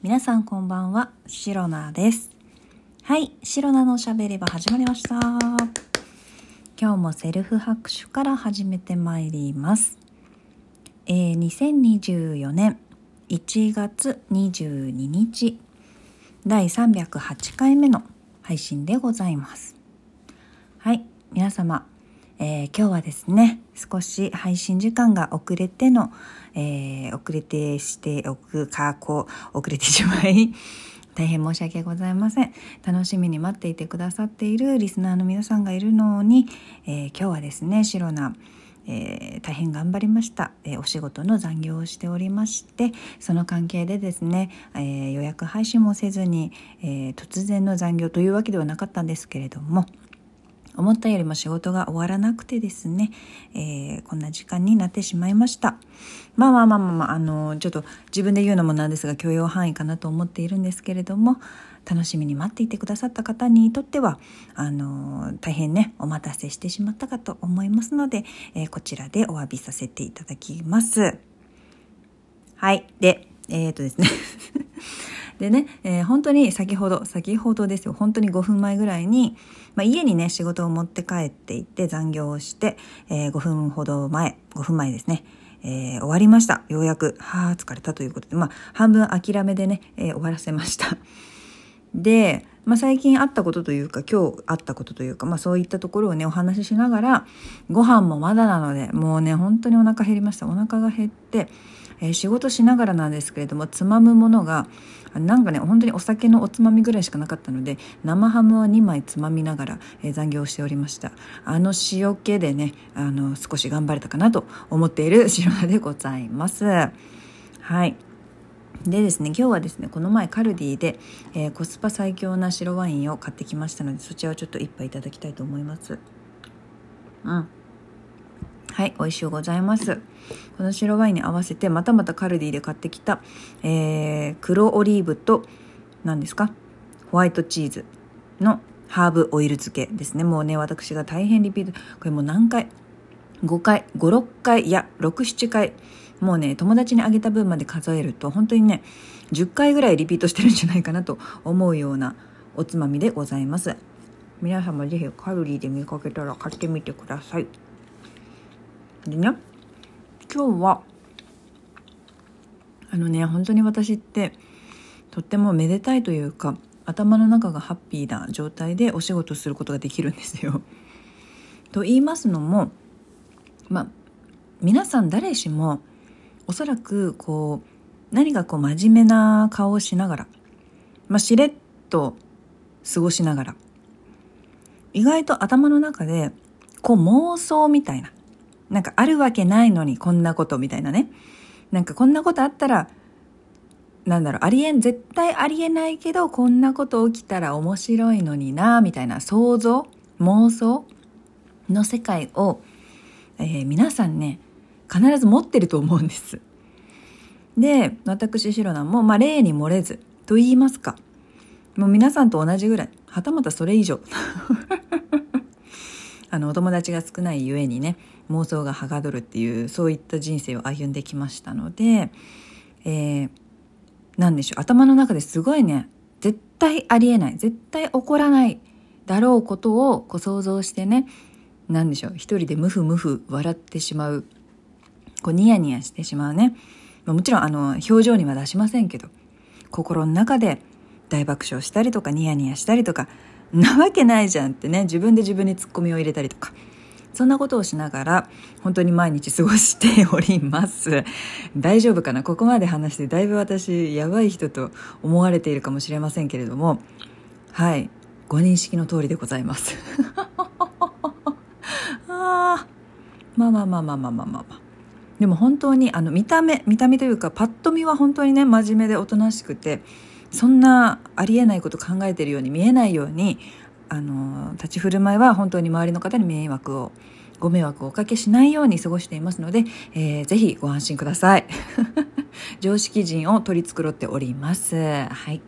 皆さんこんばんは、シロナです。はい、シロナのおしゃべり場始まりました。今日もセルフ拍手から始めてまいります。えー、2024年1月22日、第308回目の配信でございます。はい、皆様、えー今日はですね、少し配信時間が遅れての、えー遅れてしておくか、こう、遅れてしまい、大変申し訳ございません。楽しみに待っていてくださっているリスナーの皆さんがいるのに、えー今日はですね、シロナ、えー大変頑張りました、えーお仕事の残業をしておりましてその関係でですね、えー予約配信もせずに、え突然の残業というわけではなかったんですけれども思ったよりも仕事が終わらなくてですね、えーこんな時間になってしまいました。まあまあまあまあまあ、あの、ちょっと自分で言うのもなんですが許容範囲かなと思っているんですけれども、楽しみに待っていてくださった方にとっては、あの、大変ね、お待たせしてしまったかと思いますので、えこちらでお詫びさせていただきます。はい。で、えっ、とですね。でね、えー本当に先ほど、先ほどですよ、本当に5分前ぐらいに、まあ、家にね、仕事を持って帰っていって残業をして、えー5分ほど前、5分前ですね、えー終わりました。ようやく、はあ、疲れたということで、まあ、半分諦めでね、えー終わらせました。で、まあ、最近あったことというか今日あったことというか、まあ、そういったところをねお話ししながらご飯もまだなのでもうね本当にお腹減りましたお腹が減って、えー仕事しながらなんですけれどもつまむものがなんかね本当にお酒のおつまみぐらいしかなかったので生ハムを2枚つまみながら、えー残業しておりました。あの塩気でねあの少し頑張れたかなと思っている 白菜でございます。はい。でですね今日はですねこの前カルディで、えーコスパ最強な白ワインを買ってきましたのでそちらをちょっと一杯いただきたいと思います。うん。はい美味しゅうございます。この白ワインに合わせてまたまたカルディで買ってきた、えー黒オリーブと何ですか？ホワイトチーズのハーブオイル漬けですね。もうね私が大変リピート。これもう何回？5回56回いや67回。もうね友達にあげた分まで数えると本当にね10回ぐらいリピートしてるんじゃないかなと思うようなおつまみでございます。皆様ぜひカロリーで見かけたら買ってみてください。でね今日はあのね本当に私ってとってもめでたいというか頭の中がハッピーな状態でお仕事することができるんですよ。と言いますのもまあ皆さん誰しもおそらくこう何かこう真面目な顔をしながら、まあ、しれっと過ごしながら意外と頭の中でこう妄想みたいななんかあるわけないのにこんなことみたいなね。なんかこんなことあったらなんだろうありえん絶対ありえないけどこんなこと起きたら面白いのになみたいな想像妄想の世界を、えー皆さんね必ず持ってると思うんです。で私シロナも、まあ、例に漏れずと言いますか。もう皆さんと同じぐらいはたまたそれ以上。あのお友達が少ないゆえにね妄想がはがどるっていうそういった人生を歩んできましたので、えーなんでしょう頭の中ですごいね絶対ありえない絶対起こらないだろうことをこう想像してねなんでしょう一人でムフムフ笑ってしまうこうニヤニヤしてしまうね。もちろんあの表情には出しませんけど心の中で大爆笑したりとかニヤニヤしたりとかなわけないじゃんってね自分で自分にツッコミを入れたりとか。そんなことをしながら本当に毎日過ごしております。大丈夫かな？ここまで話してだいぶ私やばい人と思われているかもしれませんけれども。はい。ご認識の通りでございます。あまあまあまあまあまあまあまあ、まあ。でも本当にあの見た目見た目というかパッと見は本当にね真面目でおとなしくて。そんなありえないこと考えてるように見えないようにあの立ち振る舞いは本当に周りの方に迷惑をご迷惑をおかけしないように過ごしていますので、えーぜひご安心ください。常識人を取り繕っております。はい。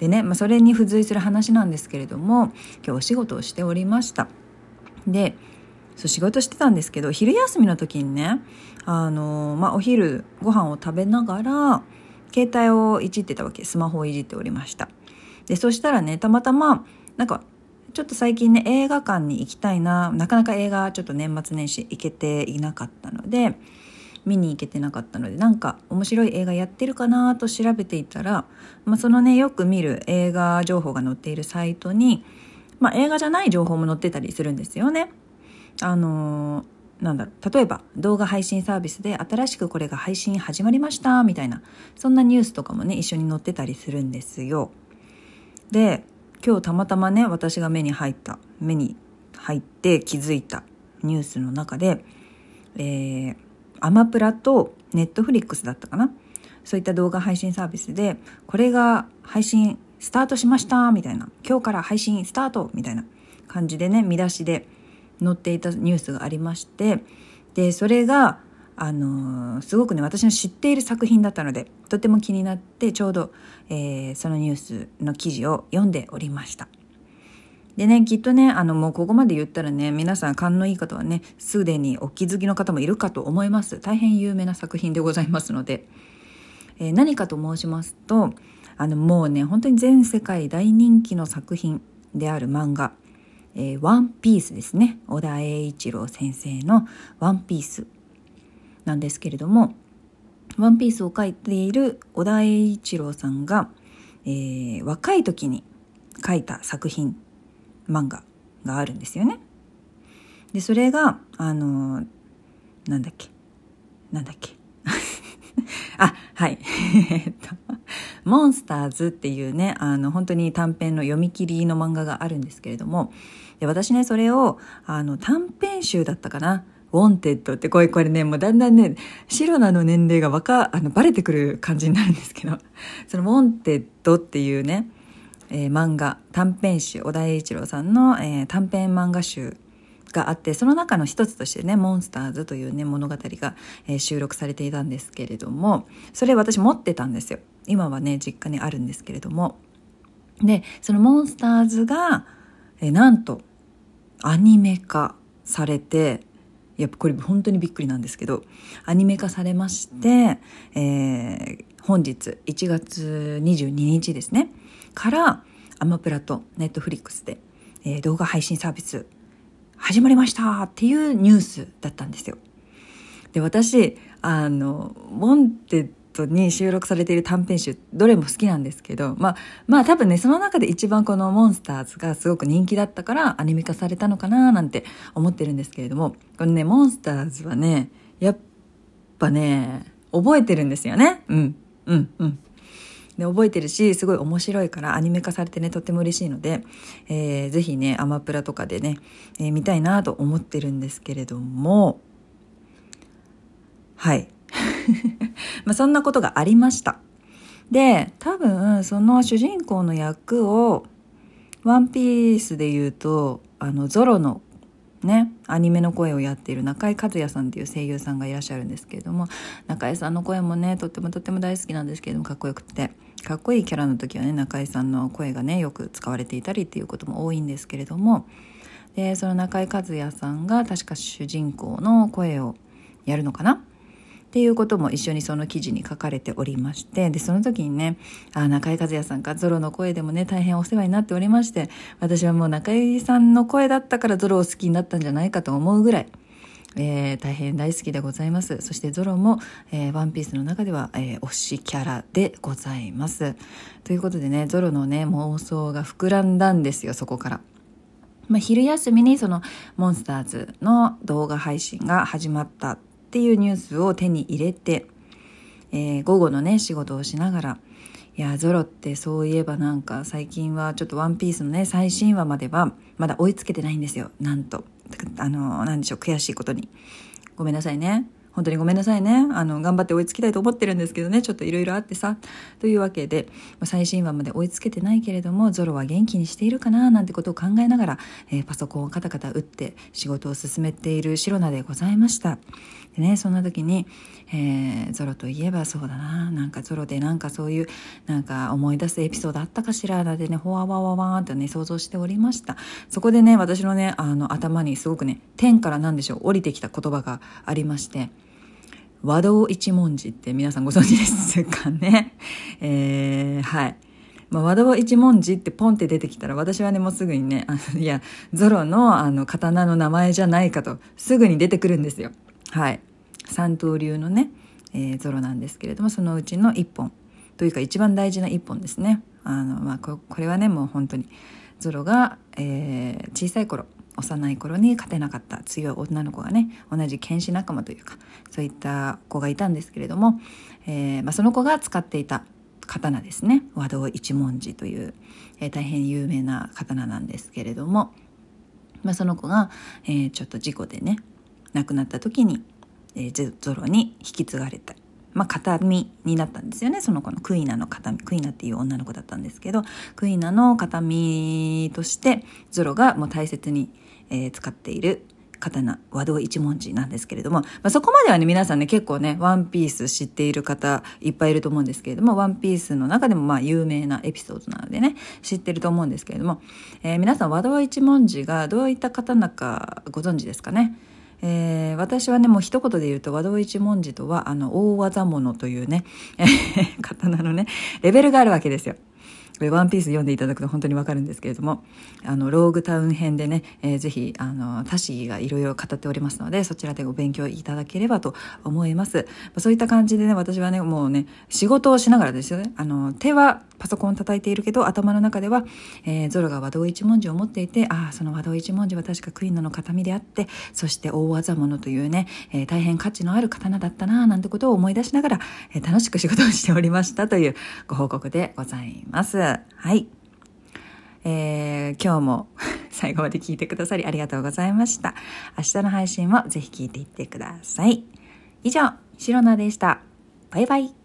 でね、まあ、それに付随する話なんですけれども今日お仕事をしておりました。でそう仕事してたんですけど昼休みの時にねあの、まあ、お昼ご飯を食べながら携帯をいじってたわけスマホをいじっておりましたでそしたらねたまたまなんかちょっと最近ね映画館に行きたいななかなか映画ちょっと年末年始行けていなかったので見に行けてなかったのでなんか面白い映画やってるかなと調べていたら、まあ、そのねよく見る映画情報が載っているサイトに、まあ、映画じゃない情報も載ってたりするんですよね。あのーなんだろう例えば動画配信サービスで新しくこれが配信始まりましたみたいなそんなニュースとかもね一緒に載ってたりするんですよ。で今日たまたまね私が目に入った目に入って気づいたニュースの中で、えー、アマプラとネットフリックスだったかな？そういった動画配信サービスでこれが配信スタートしましたみたいな今日から配信スタートみたいな感じでね見出しで載っていたニュースがありましてでそれがあの、すごくね私の知っている作品だったのでとても気になってちょうど、えー、そのニュースの記事を読んでおりました。でね、きっとね、あの、もうここまで言ったらね、皆さん勘のいい方はね、すでにお気づきの方もいるかと思います。大変有名な作品でございますので。えー、何かと申しますと、あの、もうね、本当に全世界大人気の作品である漫画、えー、ワンピースですね。小田栄一郎先生のワンピースなんですけれども、ワンピースを書いている小田栄一郎さんが、えー、若い時に書いた作品漫画があるんですよね。でそれがあのなんだっけ？なんだっけ？あはいモンスターズっていうねあの本当に短編の読み切りの漫画があるんですけれどもで私ねそれをあの短編集だったかな？ウォンテッドってこれこれねもうだんだんねシロナの年齢がわかあのバレてくる感じになるんですけどそのウォンテッドっていうねえー、漫画短編集尾田栄一郎さんの、えー、短編漫画集があってその中の一つとしてね「モンスターズ」というね物語が、えー、収録されていたんですけれどもそれ私持ってたんですよ。今はね実家にあるんですけれどもでその「モンスターズが」え、なんとアニメ化されていやこれ本当にびっくりなんですけどアニメ化されまして、えー、本日1月22日ですねからアマプラとネットフリックスで、えー、動画配信サービス始まりましたっていうニュースだったんですよ。で私あのウォンテッドに収録されている短編集どれも好きなんですけどまあまあ多分ねその中で一番このモンスターズがすごく人気だったからアニメ化されたのかななんて思ってるんですけれどもこのねモンスターズはねやっぱね覚えてるんですよね。うんうんうん。で覚えてるしすごい面白いからアニメ化されてねとっても嬉しいので、えー、ぜひねアマプラとかでね、えー、見たいなと思ってるんですけれどもはい。まあそんなことがありました。で多分その主人公の役をワンピースで言うとあのゾロのね、アニメの声をやっている中井和也さんっていう声優さんがいらっしゃるんですけれども中井さんの声もねとってもとっても大好きなんですけれどもかっこよくてかっこいいキャラの時はね中井さんの声がねよく使われていたりっていうことも多いんですけれどもでその中井和也さんが確か主人公の声をやるのかなっていうことも一緒にその記事に書かれておりましてでその時にねあ中井和也さんかゾロの声でもね大変お世話になっておりまして私はもう中井さんの声だったからゾロを好きになったんじゃないかと思うぐらいえー、大変大好きでございます。そしてゾロも、えー、ワンピースの中では、えー、推しキャラでございます。ということでね、ゾロのね、妄想が膨らんだんですよ、そこから。まあ、昼休みにそのモンスターズの動画配信が始まったっていうニュースを手に入れて、えー、午後のね、仕事をしながら、いや、ゾロってそういえばなんか最近はちょっとワンピースのね、最新話まではまだ追いつけてないんですよ、なんと。あの、何でしょう、悔しいことに。ごめんなさいね。本当にごめんなさいね。あの、頑張って追いつきたいと思ってるんですけどね、ちょっといろいろあってさ。というわけで、最新話まで追いつけてないけれども、ゾロは元気にしているかな、なんてことを考えながら、えー、パソコンをカタカタ打って仕事を進めているシロナでございました。でね、そんな時に、えー、ゾロといえばそうだな、なんかゾロでなんかそういう、なんか思い出すエピソードあったかしら、なんてね、ほわわわわーってね、想像しておりました。そこでね、私のね、あの、頭にすごくね、天から何でしょう、降りてきた言葉がありまして、和道一文字って皆さんご存知ですかね。えー、はい。まあ、和道一文字ってポンって出てきたら私はねもうすぐにねあのいやゾロのあの刀の名前じゃないかとすぐに出てくるんですよはい三刀流のね、えー、ゾロなんですけれどもそのうちの一本というか一番大事な一本ですねあの、まあ、これはねもう本当にゾロが、えー、小さい頃幼い頃に勝てなかった強い女の子がね同じ剣士仲間というかそういった子がいたんですけれども、えーまあ、その子が使っていた刀ですね和道一文字という、えー、大変有名な刀なんですけれども、まあ、その子が、えー、ちょっと事故でね亡くなった時に、えー、ゾロに引き継がれた。まあ、形見になったんですよね。その子のクイナの形見クイナっていう女の子だったんですけどクイナの形見としてゾロがもう大切に、えー、使っている刀和道一文字なんですけれども、まあ、そこまではね皆さんね結構ねワンピース知っている方いっぱいいると思うんですけれどもワンピースの中でもまあ有名なエピソードなのでね知ってると思うんですけれども、えー、皆さん和道一文字がどういった刀かご存知ですかね？えー、私はねもう一言で言うと和道一文字とはあの大技物というね刀のねレベルがあるわけですよ。これワンピース読んでいただくと本当にわかるんですけれども、あの、ローグタウン編でね、えー、ぜひ、あの、他氏がいろいろ語っておりますので、そちらでご勉強いただければと思います。そういった感じでね、私はね、もうね、仕事をしながらですよね、あの、手はパソコン叩いているけど、頭の中では、えー、ゾロが和道一文字を持っていて、ああ、その和道一文字は確かクイーンの形見であって、そして大技物というね、えー、大変価値のある刀だったな、なんてことを思い出しながら、えー、楽しく仕事をしておりましたというご報告でございます。はい。えー、今日も 最後まで聞いてくださりありがとうございました。明日の配信もぜひ聞いていってください。以上、シロナでした。バイバイ。